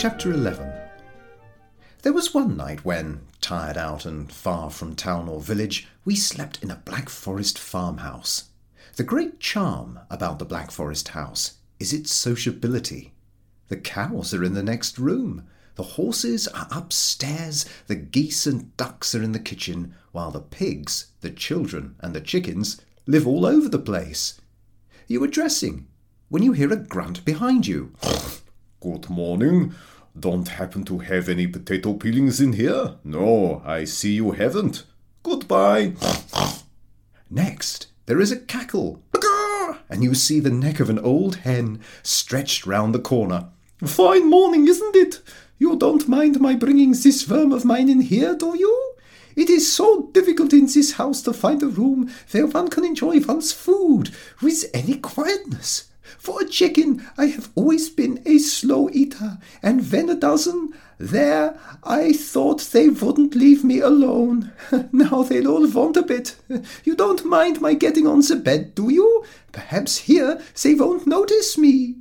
Chapter 11 There was one night when, tired out and far from town or village, we slept in a Black Forest farmhouse. The great charm about the Black Forest house is its sociability. The cows are in the next room, the horses are upstairs, the geese and ducks are in the kitchen, while the pigs, the children, and the chickens live all over the place. You are dressing when you hear a grunt behind you. Good morning. Don't happen to have any potato peelings in here? No, I see you haven't. Goodbye. Next, there is a cackle, and you see the neck of an old hen stretched round the corner. Fine morning, isn't it? You don't mind my bringing this worm of mine in here, do you? It is so difficult in this house to find a room where one can enjoy one's food with any quietness. For a chicken, I have always been a slow eater, and when a dozen, there, I thought they wouldn't leave me alone. now they'll all want a bit. You don't mind my getting on the bed, do you? Perhaps here they won't notice me.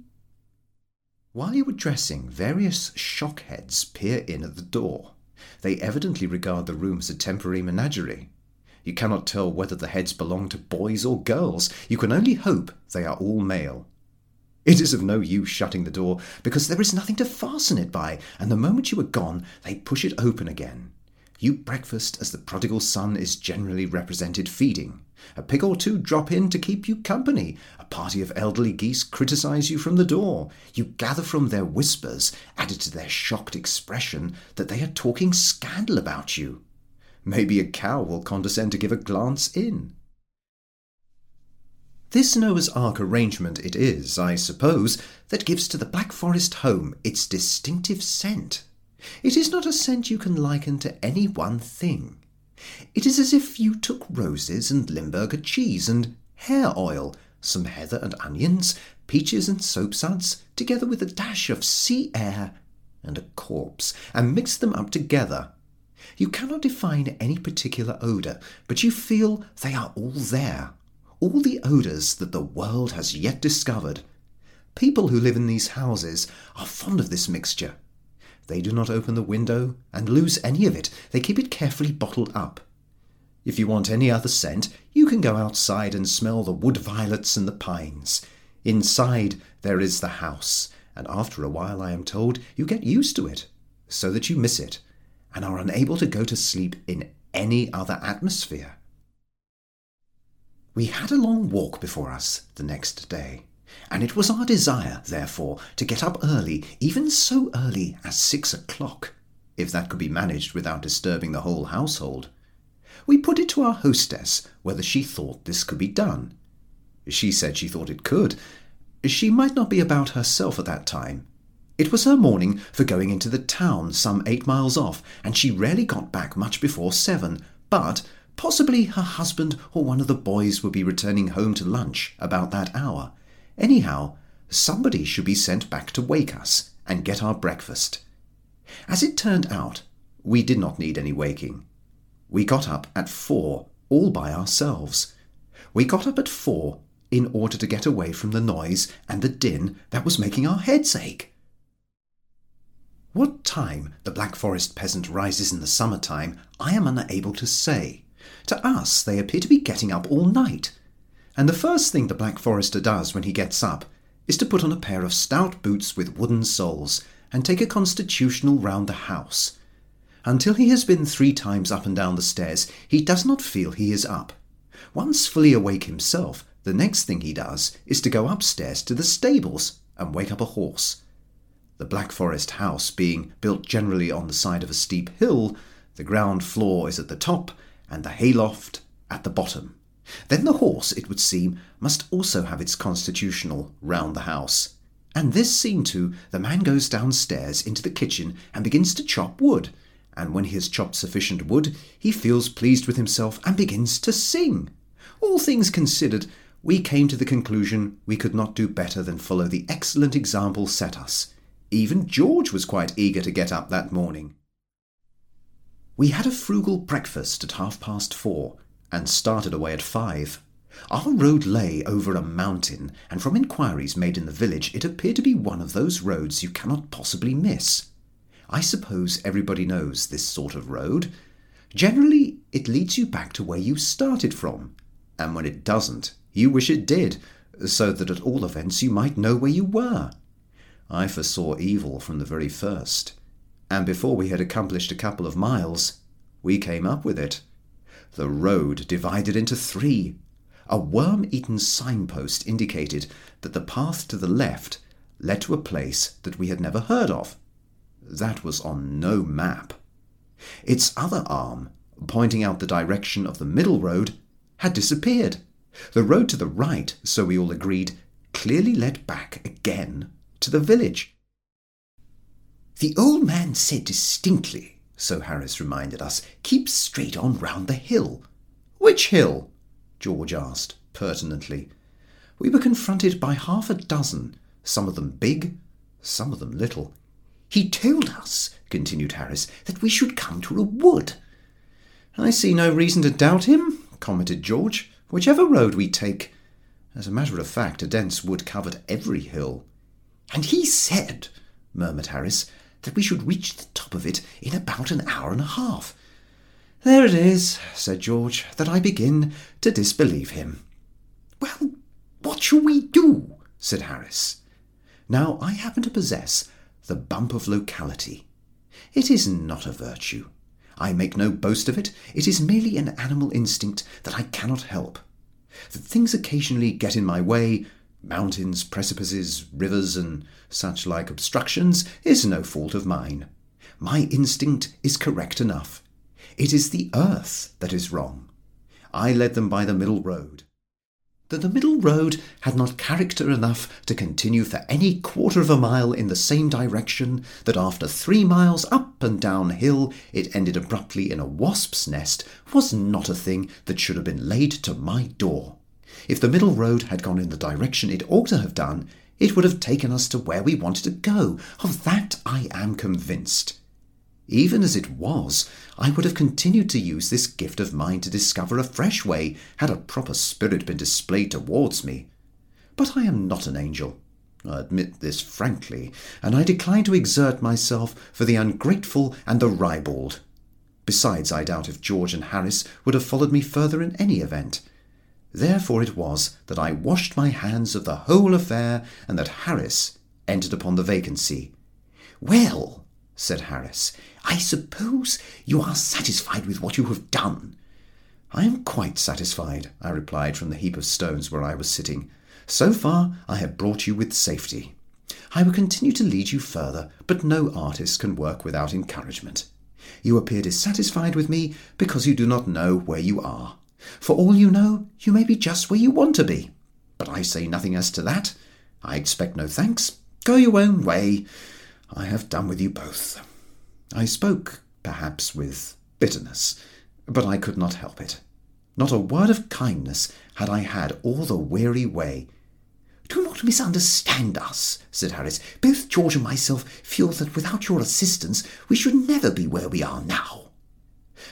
While you were dressing, various shockheads peer in at the door. They evidently regard the room as a temporary menagerie. You cannot tell whether the heads belong to boys or girls. You can only hope they are all male. It is of no use shutting the door, because there is nothing to fasten it by, and the moment you are gone, they push it open again. You breakfast as the prodigal son is generally represented feeding. A pig or two drop in to keep you company. A party of elderly geese criticize you from the door. You gather from their whispers, added to their shocked expression, that they are talking scandal about you. Maybe a cow will condescend to give a glance in. This Noah's Ark arrangement it is, I suppose, that gives to the Black Forest home its distinctive scent. It is not a scent you can liken to any one thing. It is as if you took roses and Limburger cheese and hair oil, some heather and onions, peaches and soapsuds, together with a dash of sea air and a corpse, and mixed them up together. You cannot define any particular odour, but you feel they are all there, all the odours that the world has yet discovered. People who live in these houses are fond of this mixture. They do not open the window and lose any of it. They keep it carefully bottled up. If you want any other scent, you can go outside and smell the wood violets and the pines. Inside there is the house, and after a while, I am told, you get used to it, so that you miss it, and are unable to go to sleep in any other atmosphere. We had a long walk before us the next day and it was our desire, therefore, to get up early, even so early as six o'clock, if that could be managed without disturbing the whole household. We put it to our hostess whether she thought this could be done. She said she thought it could. She might not be about herself at that time. It was her morning for going into the town some eight miles off, and she rarely got back much before seven, but possibly her husband or one of the boys would be returning home to lunch about that hour, Anyhow, somebody should be sent back to wake us and get our breakfast. As it turned out, we did not need any waking. We got up at four, all by ourselves. We got up at four in order to get away from the noise and the din that was making our heads ache. What time the Black Forest peasant rises in the summer time, I am unable to say. To us, they appear to be getting up all night, and the first thing the Black Forester does when he gets up is to put on a pair of stout boots with wooden soles and take a constitutional round the house. Until he has been three times up and down the stairs, he does not feel he is up. Once fully awake himself, the next thing he does is to go upstairs to the stables and wake up a horse. The Black Forest house being built generally on the side of a steep hill, the ground floor is at the top and the hayloft at the bottom. Then the horse, it would seem, must also have its constitutional round the house. And this seen to, the man goes downstairs into the kitchen and begins to chop wood. And when he has chopped sufficient wood, he feels pleased with himself and begins to sing. All things considered, we came to the conclusion we could not do better than follow the excellent example set us. Even George was quite eager to get up that morning. We had a frugal breakfast at half past four, and started away at five. Our road lay over a mountain, and from inquiries made in the village, it appeared to be one of those roads you cannot possibly miss. I suppose everybody knows this sort of road. Generally, it leads you back to where you started from, and when it doesn't, you wish it did, so that at all events you might know where you were. I foresaw evil from the very first, and before we had accomplished a couple of miles, we came up with it. The road divided into three. A worm eaten signpost indicated that the path to the left led to a place that we had never heard of. That was on no map. Its other arm, pointing out the direction of the middle road, had disappeared. The road to the right, so we all agreed, clearly led back again to the village. The old man said distinctly, so Harris reminded us, keep straight on round the hill. Which hill? George asked, pertinently. We were confronted by half a dozen, some of them big, some of them little. He told us, continued Harris, that we should come to a wood. I see no reason to doubt him, commented George, whichever road we take. As a matter of fact, a dense wood covered every hill. And he said, murmured Harris, that we should reach the top of it in about an hour and a half. There it is, said George, that I begin to disbelieve him. Well, what shall we do? said Harris. Now I happen to possess the bump of locality. It is not a virtue. I make no boast of it. It is merely an animal instinct that I cannot help. That things occasionally get in my way, mountains, precipices, rivers, and such like obstructions, is no fault of mine. My instinct is correct enough. It is the earth that is wrong. I led them by the middle road. That the middle road had not character enough to continue for any quarter of a mile in the same direction, that after three miles up and down hill it ended abruptly in a wasp's nest, was not a thing that should have been laid to my door. If the middle road had gone in the direction it ought to have done, it would have taken us to where we wanted to go. Of that I am convinced. Even as it was, I would have continued to use this gift of mine to discover a fresh way had a proper spirit been displayed towards me. But I am not an angel. I admit this frankly, and I decline to exert myself for the ungrateful and the ribald. Besides, I doubt if George and Harris would have followed me further in any event. Therefore it was that I washed my hands of the whole affair, and that Harris entered upon the vacancy. Well, said Harris, I suppose you are satisfied with what you have done. I am quite satisfied, I replied from the heap of stones where I was sitting. So far I have brought you with safety. I will continue to lead you further, but no artist can work without encouragement. You appear dissatisfied with me because you do not know where you are. For all you know, you may be just where you want to be. But I say nothing as to that. I expect no thanks. Go your own way. I have done with you both. I spoke, perhaps, with bitterness, but I could not help it. Not a word of kindness had I had all the weary way. Do not misunderstand us, said Harris. Both George and myself feel that without your assistance we should never be where we are now.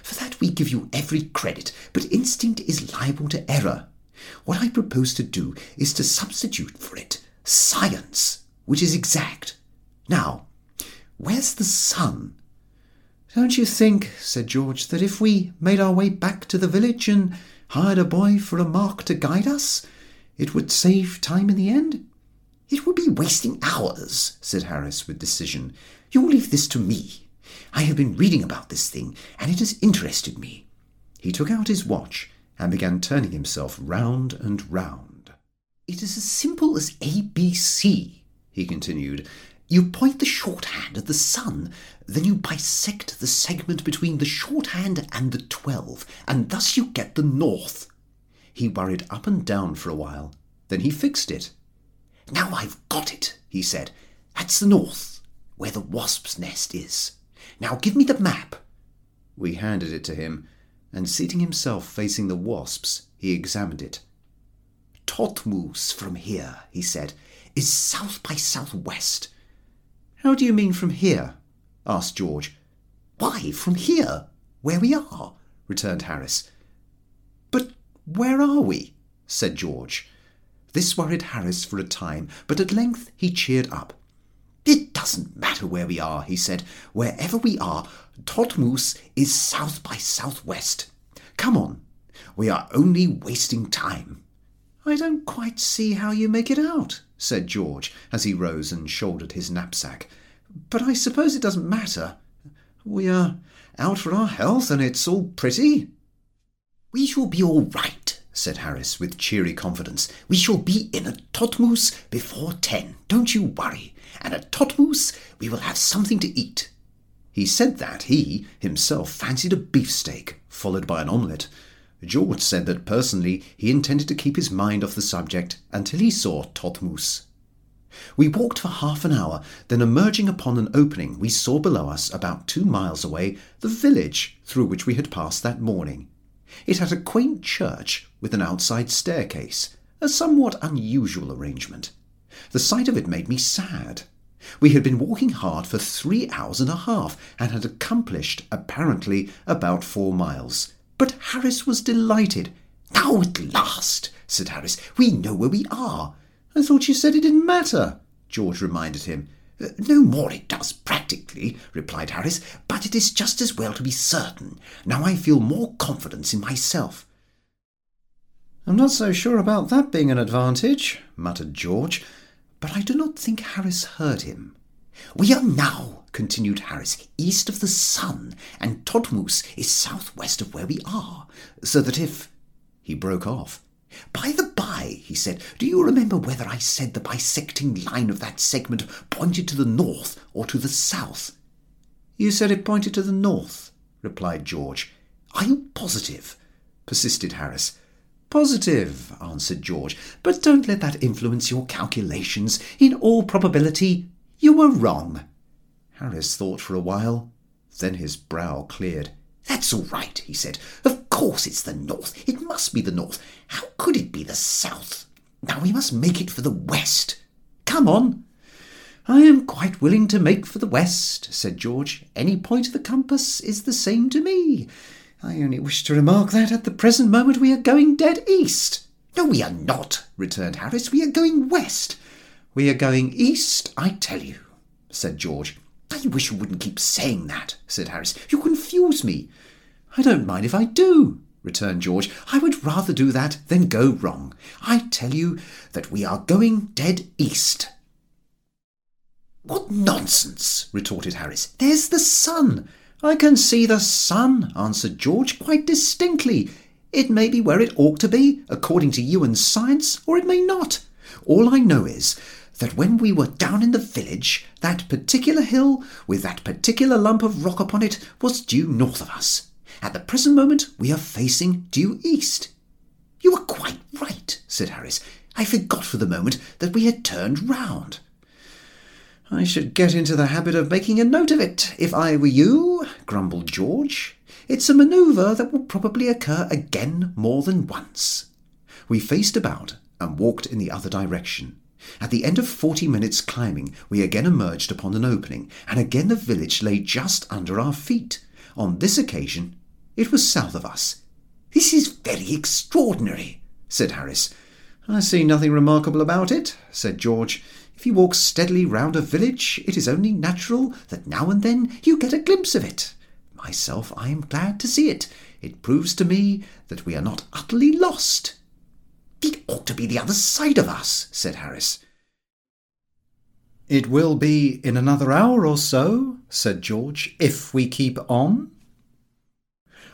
For that we give you every credit, but instinct is liable to error. What I propose to do is to substitute for it science, which is exact. Now, where's the sun? Don't you think, said George, that if we made our way back to the village and hired a boy for a mark to guide us, it would save time in the end? It would be wasting hours, said Harris with decision. You leave this to me. I have been reading about this thing, and it has interested me. He took out his watch and began turning himself round and round. It is as simple as ABC, he continued. You point the shorthand at the sun, then you bisect the segment between the shorthand and the twelve, and thus you get the north. He worried up and down for a while, then he fixed it. Now I've got it, he said. That's the north, where the wasp's nest is. Now give me the map. We handed it to him, and seating himself facing the wasps, he examined it. Todtmoos from here, he said, is south by southwest. How do you mean from here? asked George. Why, from here, where we are, returned Harris. But where are we? said George. This worried Harris for a time, but at length he cheered up. It doesn't matter where we are, he said. Wherever we are, Todtmoos is south by southwest. Come on, we are only wasting time. I don't quite see how you make it out, said George, as he rose and shouldered his knapsack. But I suppose it doesn't matter. We are out for our health, and it's all pretty. We shall be all right, said Harris with cheery confidence. We shall be in a Todtmoos before ten. Don't you worry. And at Todtmoos we will have something to eat. He said that he himself fancied a beefsteak, followed by an omelette. George said that personally he intended to keep his mind off the subject until he saw Todtmoos. We walked for half an hour, then emerging upon an opening, we saw below us, about two miles away, the village through which we had passed that morning. It had a quaint church with an outside staircase, a somewhat unusual arrangement. The sight of it made me sad. We had been walking hard for three hours and a half, and had accomplished, apparently, about four miles. But Harris was delighted. Now at last, said Harris, we know where we are. I thought you said it didn't matter, George reminded him. No more it does, practically, replied Harris, but it is just as well to be certain. Now I feel more confidence in myself. I'm not so sure about that being an advantage, muttered George, but I do not think Harris heard him. We are now, continued Harris, east of the sun, and Todtmoos is southwest of where we are, so that if. He broke off. By the by, he said, do you remember whether I said the bisecting line of that segment pointed to the north or to the south? You said it pointed to the north, replied George. Are you positive? persisted Harris. Positive, answered George, but don't let that influence your calculations. In all probability, you were wrong. Harris thought for a while. Then his brow cleared. That's all right, he said. Of course it's the north. It must be the north. How could it be the south? Now we must make it for the west. Come on. I am quite willing to make for the west, said George. Any point of the compass is the same to me. I only wish to remark that at the present moment we are going dead east. No, we are not, returned Harris. We are going west. We are going east, I tell you, said George. I wish you wouldn't keep saying that, said Harris. You confuse me. I don't mind if I do, returned George. I would rather do that than go wrong. I tell you that we are going dead east. What nonsense, retorted Harris. There's the sun. I can see the sun, answered George, quite distinctly. It may be where it ought to be, according to you and science, or it may not. All I know is that when we were down in the village, that particular hill, with that particular lump of rock upon it, was due north of us. At the present moment, we are facing due east. You are quite right, said Harris. I forgot for the moment that we had turned round. I should get into the habit of making a note of it, if I were you, grumbled George. It's a manoeuvre that will probably occur again more than once. We faced about and walked in the other direction. At the end of forty minutes' climbing, we again emerged upon an opening, and again the village lay just under our feet. On this occasion, it was south of us. This is very extraordinary, said Harris. I see nothing remarkable about it, said George. If you walk steadily round a village, it is only natural that now and then you get a glimpse of it. Myself, I am glad to see it. It proves to me that we are not utterly lost. It ought to be the other side of us, said Harris. It will be in another hour or so, said George, if we keep on.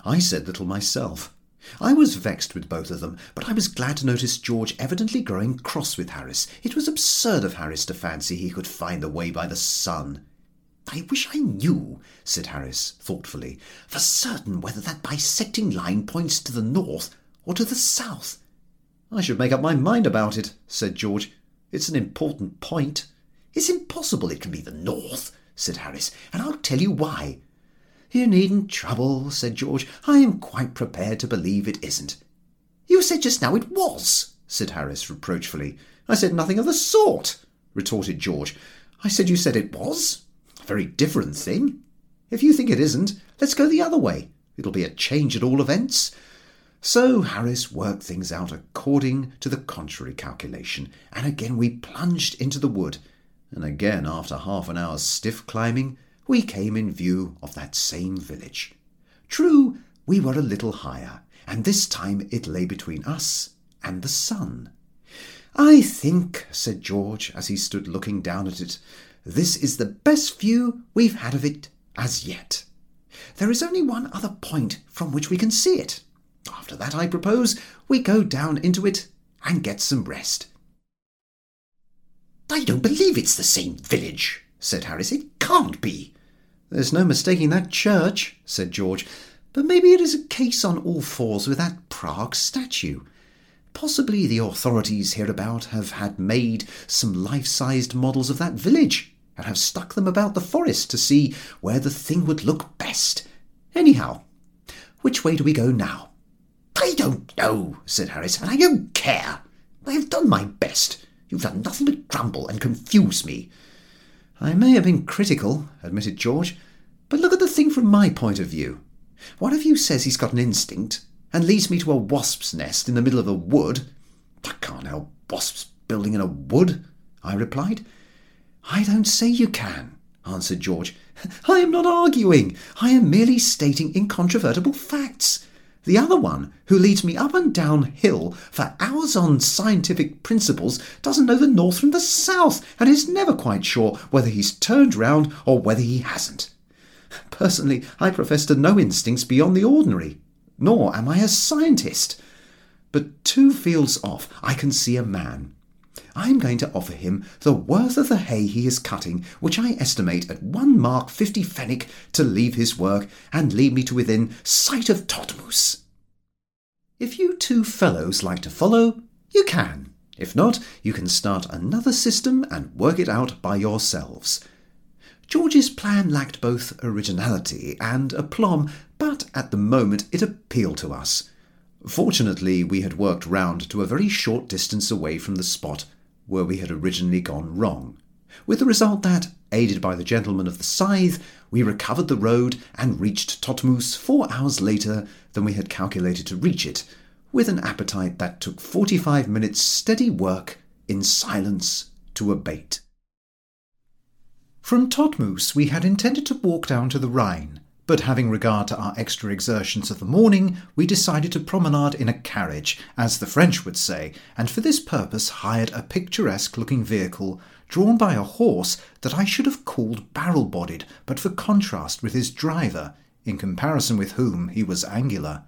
I said little myself. I was vexed with both of them, but I was glad to notice George evidently growing cross with Harris. It was absurd of Harris to fancy he could find the way by the sun. I wish I knew, said Harris thoughtfully, for certain whether that bisecting line points to the north or to the south. I should make up my mind about it, said George. It's an important point. It's impossible it can be the north, said Harris, and I'll tell you why. You needn't trouble, said George. I am quite prepared to believe it isn't. You said just now it was, said Harris reproachfully. I said nothing of the sort, retorted George. I said you said it was. A very different thing. If you think it isn't, let's go the other way. It'll be a change at all events. So Harris worked things out according to the contrary calculation, and again we plunged into the wood and again after half an hour's stiff climbing, we came in view of that same village. True, we were a little higher, and this time it lay between us and the sun. I think, said George, as he stood looking down at it, this is the best view we've had of it as yet. There is only one other point from which we can see it. After that, I propose we go down into it and get some rest. I don't believe it's the same village, said Harris. It can't be. There's no mistaking that church, said George, but maybe it is a case on all fours with that Prague statue. Possibly the authorities hereabout have had made some life sized models of that village and have stuck them about the forest to see where the thing would look best. Anyhow, which way do we go now? I don't know, said Harris, and I don't care. I have done my best. You've done nothing but grumble and confuse me. I may have been critical, admitted George, but look at the thing from my point of view. One of you says he's got an instinct and leads me to a wasp's nest in the middle of a wood. I can't help wasps building in a wood, I replied. I don't say you can, answered George. I am not arguing. I am merely stating incontrovertible facts. The other one, who leads me up and down hill for hours on scientific principles, doesn't know the north from the south and is never quite sure whether he's turned round or whether he hasn't. Personally, I profess to no instincts beyond the ordinary, nor am I a scientist. But two fields off, I can see a man. I'm going to offer him the worth of the hay he is cutting, which I estimate at one mark fifty pfennig to leave his work and lead me to within sight of Todtmoos. If you two fellows like to follow, you can. If not, you can start another system and work it out by yourselves. George's plan lacked both originality and aplomb, but at the moment it appealed to us. Fortunately, we had worked round to a very short distance away from the spot where we had originally gone wrong, with the result that, aided by the gentleman of the scythe, we recovered the road and reached Todtmoos four hours later than we had calculated to reach it, with an appetite that took forty five minutes' steady work in silence to abate. From Todtmoos we had intended to walk down to the Rhine, but having regard to our extra exertions of the morning, we decided to promenade in a carriage, as the French would say, and for this purpose hired a picturesque looking vehicle drawn by a horse that I should have called barrel bodied, but for contrast with his driver, in comparison with whom he was angular.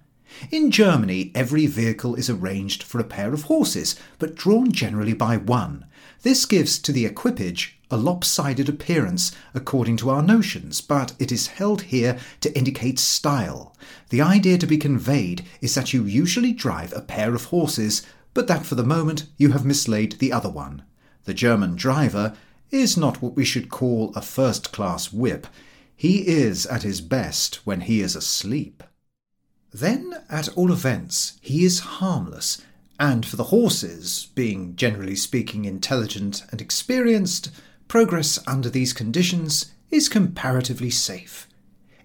In Germany, every vehicle is arranged for a pair of horses, but drawn generally by one. This gives to the equipage a lopsided appearance according to our notions, but it is held here to indicate style. The idea to be conveyed is that you usually drive a pair of horses, but that for the moment you have mislaid the other one. The German driver is not what we should call a first class whip. He is at his best when he is asleep. Then, at all events, he is harmless, and for the horses, being generally speaking intelligent and experienced, progress under these conditions is comparatively safe.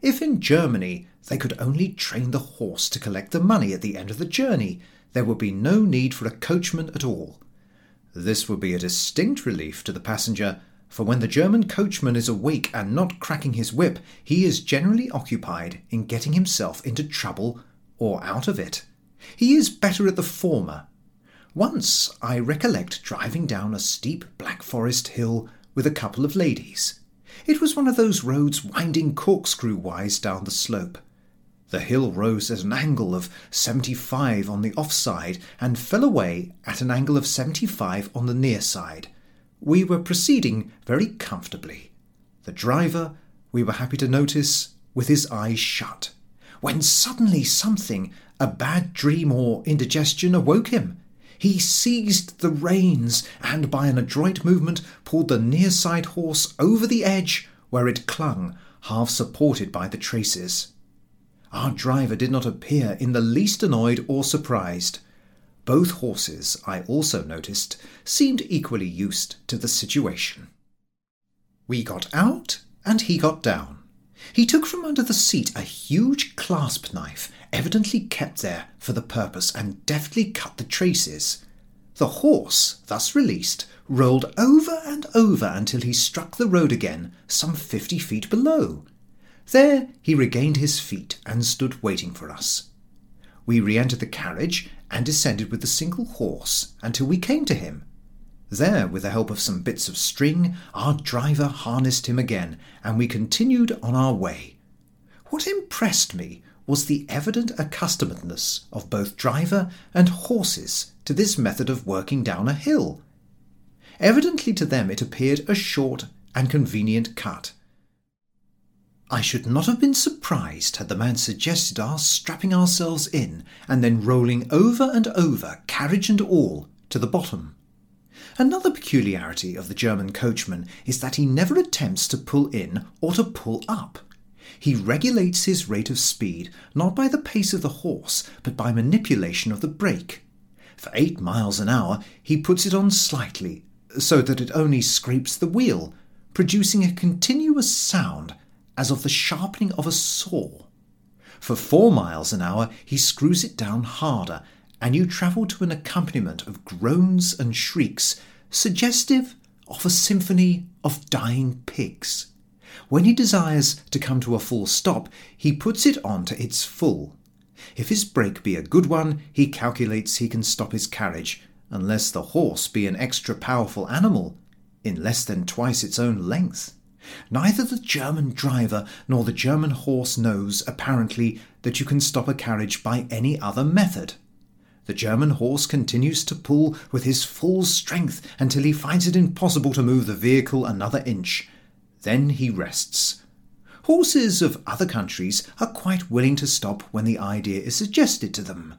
If in Germany they could only train the horse to collect the money at the end of the journey, there would be no need for a coachman at all. This would be a distinct relief to the passenger, for when the German coachman is awake and not cracking his whip, he is generally occupied in getting himself into trouble or out of it. He is better at the former. Once I recollect driving down a steep Black Forest hill with a couple of ladies. It was one of those roads winding corkscrew wise down the slope. The hill rose at an angle of 75 on the off side and fell away at an angle of 75 on the near side. We were proceeding very comfortably. The driver, we were happy to notice, with his eyes shut, when suddenly something, a bad dream or indigestion, awoke him. He seized the reins and, by an adroit movement, pulled the near side horse over the edge where it clung, half supported by the traces. Our driver did not appear in the least annoyed or surprised. Both horses, I also noticed, seemed equally used to the situation. We got out, and he got down. He took from under the seat a huge clasp knife, evidently kept there for the purpose, and deftly cut the traces. The horse, thus released, rolled over and over until he struck the road again, some fifty feet below. There he regained his feet and stood waiting for us. We re entered the carriage and descended with the single horse until we came to him. There, with the help of some bits of string, our driver harnessed him again, and we continued on our way. What impressed me was the evident accustomedness of both driver and horses to this method of working down a hill. Evidently to them it appeared a short and convenient cut. I should not have been surprised had the man suggested our strapping ourselves in and then rolling over and over, carriage and all, to the bottom. Another peculiarity of the German coachman is that he never attempts to pull in or to pull up. He regulates his rate of speed not by the pace of the horse, but by manipulation of the brake. For eight miles an hour, he puts it on slightly, so that it only scrapes the wheel, producing a continuous sound as of the sharpening of a saw. For four miles an hour, he screws it down harder, and you travel to an accompaniment of groans and shrieks, suggestive of a symphony of dying pigs. When he desires to come to a full stop, he puts it on to its full. If his brake be a good one, he calculates he can stop his carriage, unless the horse be an extra powerful animal, in less than twice its own length. Neither the German driver nor the German horse knows, apparently, that you can stop a carriage by any other method. The German horse continues to pull with his full strength until he finds it impossible to move the vehicle another inch. Then he rests. Horses of other countries are quite willing to stop when the idea is suggested to them.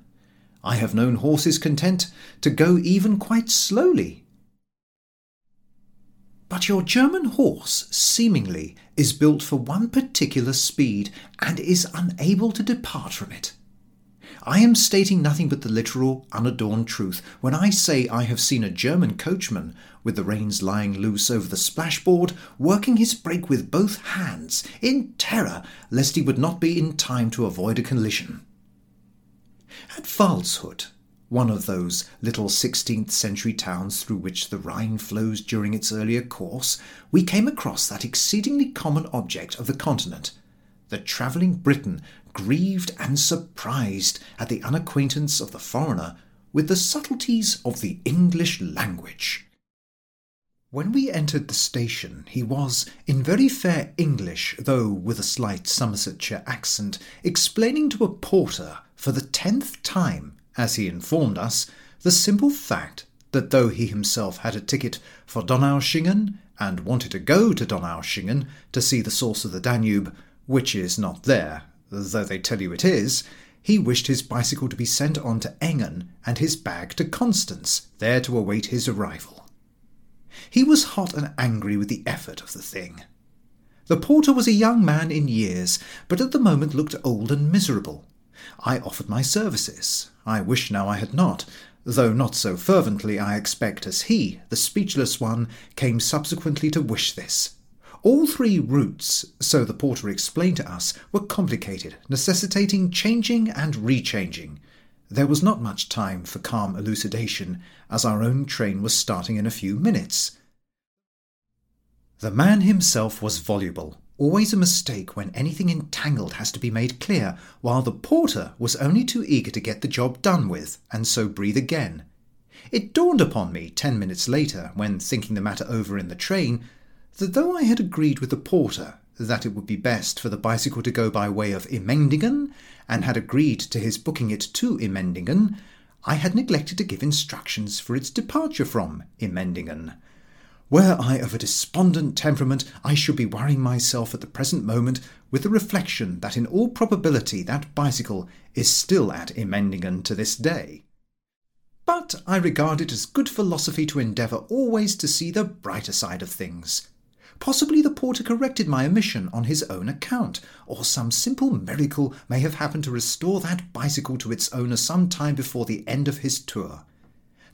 I have known horses content to go even quite slowly but your German horse, seemingly, is built for one particular speed and is unable to depart from it. I am stating nothing but the literal, unadorned truth when I say I have seen a German coachman, with the reins lying loose over the splashboard, working his brake with both hands, in terror lest he would not be in time to avoid a collision. At Waldshut, one of those little 16th century towns through which the Rhine flows during its earlier course, we came across that exceedingly common object of the continent, the travelling Briton grieved and surprised at the unacquaintance of the foreigner with the subtleties of the English language. When we entered the station, he was, in very fair English, though with a slight Somersetshire accent, explaining to a porter for the tenth time as he informed us, the simple fact that though he himself had a ticket for Donaueschingen and wanted to go to Donaueschingen to see the source of the Danube, which is not there, though they tell you it is, he wished his bicycle to be sent on to Engen and his bag to Constance, there to await his arrival. He was hot and angry with the effort of the thing. The porter was a young man in years, but at the moment looked old and miserable. I offered my services. I wish now I had not, though not so fervently, I expect, as he, the speechless one, came subsequently to wish this. All three routes, so the porter explained to us, were complicated, necessitating changing and rechanging. There was not much time for calm elucidation, as our own train was starting in a few minutes. The man himself was voluble, always a mistake when anything entangled has to be made clear, while the porter was only too eager to get the job done with, and so breathe again. It dawned upon me ten minutes later, when thinking the matter over in the train, that though I had agreed with the porter that it would be best for the bicycle to go by way of Emmendingen, and had agreed to his booking it to Emmendingen, I had neglected to give instructions for its departure from Emmendingen. Were I of a despondent temperament, I should be worrying myself at the present moment with the reflection that in all probability that bicycle is still at Emmendingen to this day. But I regard it as good philosophy to endeavour always to see the brighter side of things. Possibly the porter corrected my omission on his own account, or some simple miracle may have happened to restore that bicycle to its owner some time before the end of his tour.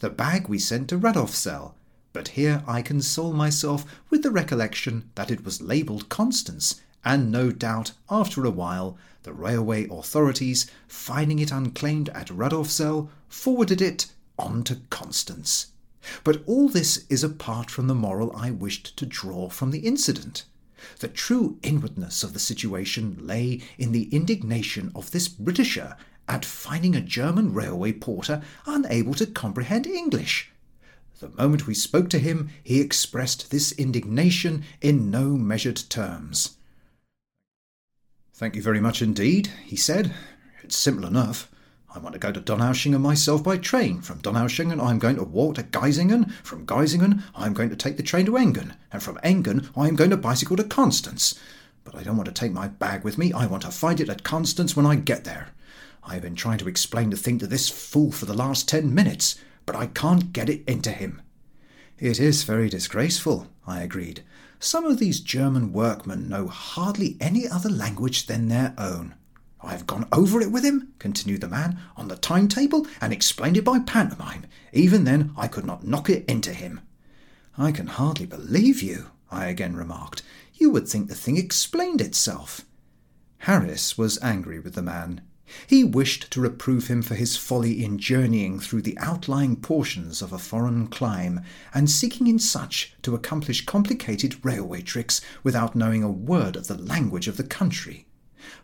The bag we sent to Radolfzell, but here I console myself with the recollection that it was labelled Constance, and no doubt, after a while, the railway authorities, finding it unclaimed at Radolfzell, forwarded it on to Constance. But all this is apart from the moral I wished to draw from the incident. The true inwardness of the situation lay in the indignation of this Britisher at finding a German railway porter unable to comprehend English. The moment we spoke to him, he expressed this indignation in no measured terms. Thank you very much indeed, he said. It's simple enough. I want to go to Donaueschingen myself by train. From Donaueschingen, I'm going to walk to Geisingen. From Geisingen, I'm going to take the train to Engen. And from Engen, I'm going to bicycle to Constance. But I don't want to take my bag with me. I want to find it at Constance when I get there. I've been trying to explain the thing to this fool for the last ten minutes, but I can't get it into him. It is very disgraceful, I agreed. Some of these German workmen know hardly any other language than their own. I have gone over it with him, continued the man, on the timetable, and explained it by pantomime. Even then, I could not knock it into him. I can hardly believe you, I again remarked. You would think the thing explained itself. Harris was angry with the man. He wished to reprove him for his folly in journeying through the outlying portions of a foreign clime, and seeking in such to accomplish complicated railway tricks without knowing a word of the language of the country.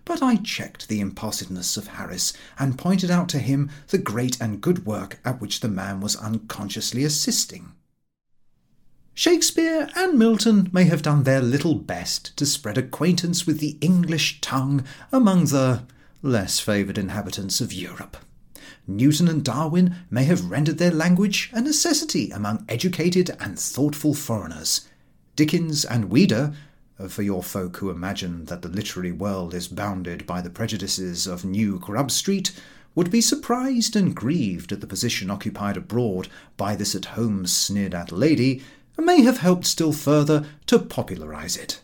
But I checked the impulsiveness of Harris and pointed out to him the great and good work at which the man was unconsciously assisting. Shakespeare and Milton may have done their little best to spread acquaintance with the English tongue among the less favoured inhabitants of Europe. Newton and Darwin may have rendered their language a necessity among educated and thoughtful foreigners. Dickens and Ouida Uh, for your folk who imagine that the literary world is bounded by the prejudices of New Grub Street, would be surprised and grieved at the position occupied abroad by this at home sneered at lady, and may have helped still further to popularize it.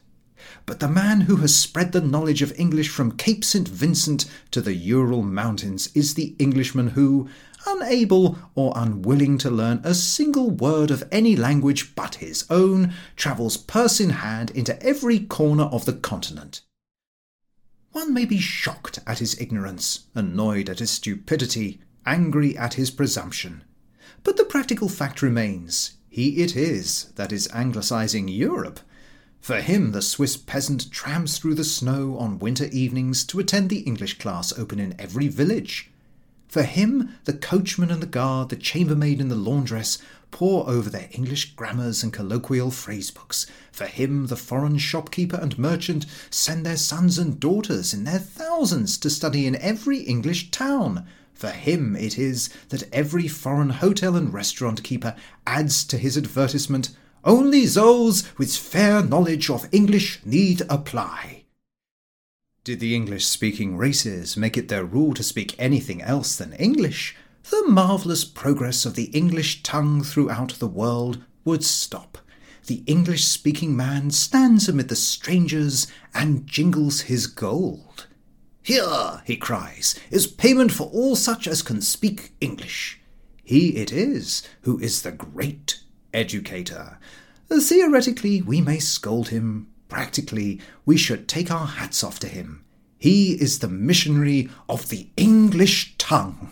But the man who has spread the knowledge of English from Cape St. Vincent to the Ural Mountains is the Englishman who, unable or unwilling to learn a single word of any language but his own, travels purse in hand into every corner of the continent. One may be shocked at his ignorance, annoyed at his stupidity, angry at his presumption. But the practical fact remains he it is that is anglicizing Europe. For him, the Swiss peasant tramps through the snow on winter evenings to attend the English class open in every village. For him, the coachman and the guard, the chambermaid and the laundress pore over their English grammars and colloquial phrase books. For him, the foreign shopkeeper and merchant send their sons and daughters in their thousands to study in every English town. For him it is that every foreign hotel and restaurant keeper adds to his advertisement, Only those with fair knowledge of English need apply. Did the English speaking races make it their rule to speak anything else than English, the marvellous progress of the English tongue throughout the world would stop. The English speaking man stands amid the strangers and jingles his gold. Here, he cries, is payment for all such as can speak English. He it is who is the great educator. Theoretically, we may scold him, Practically, we should take our hats off to him. He is the missionary of the English tongue.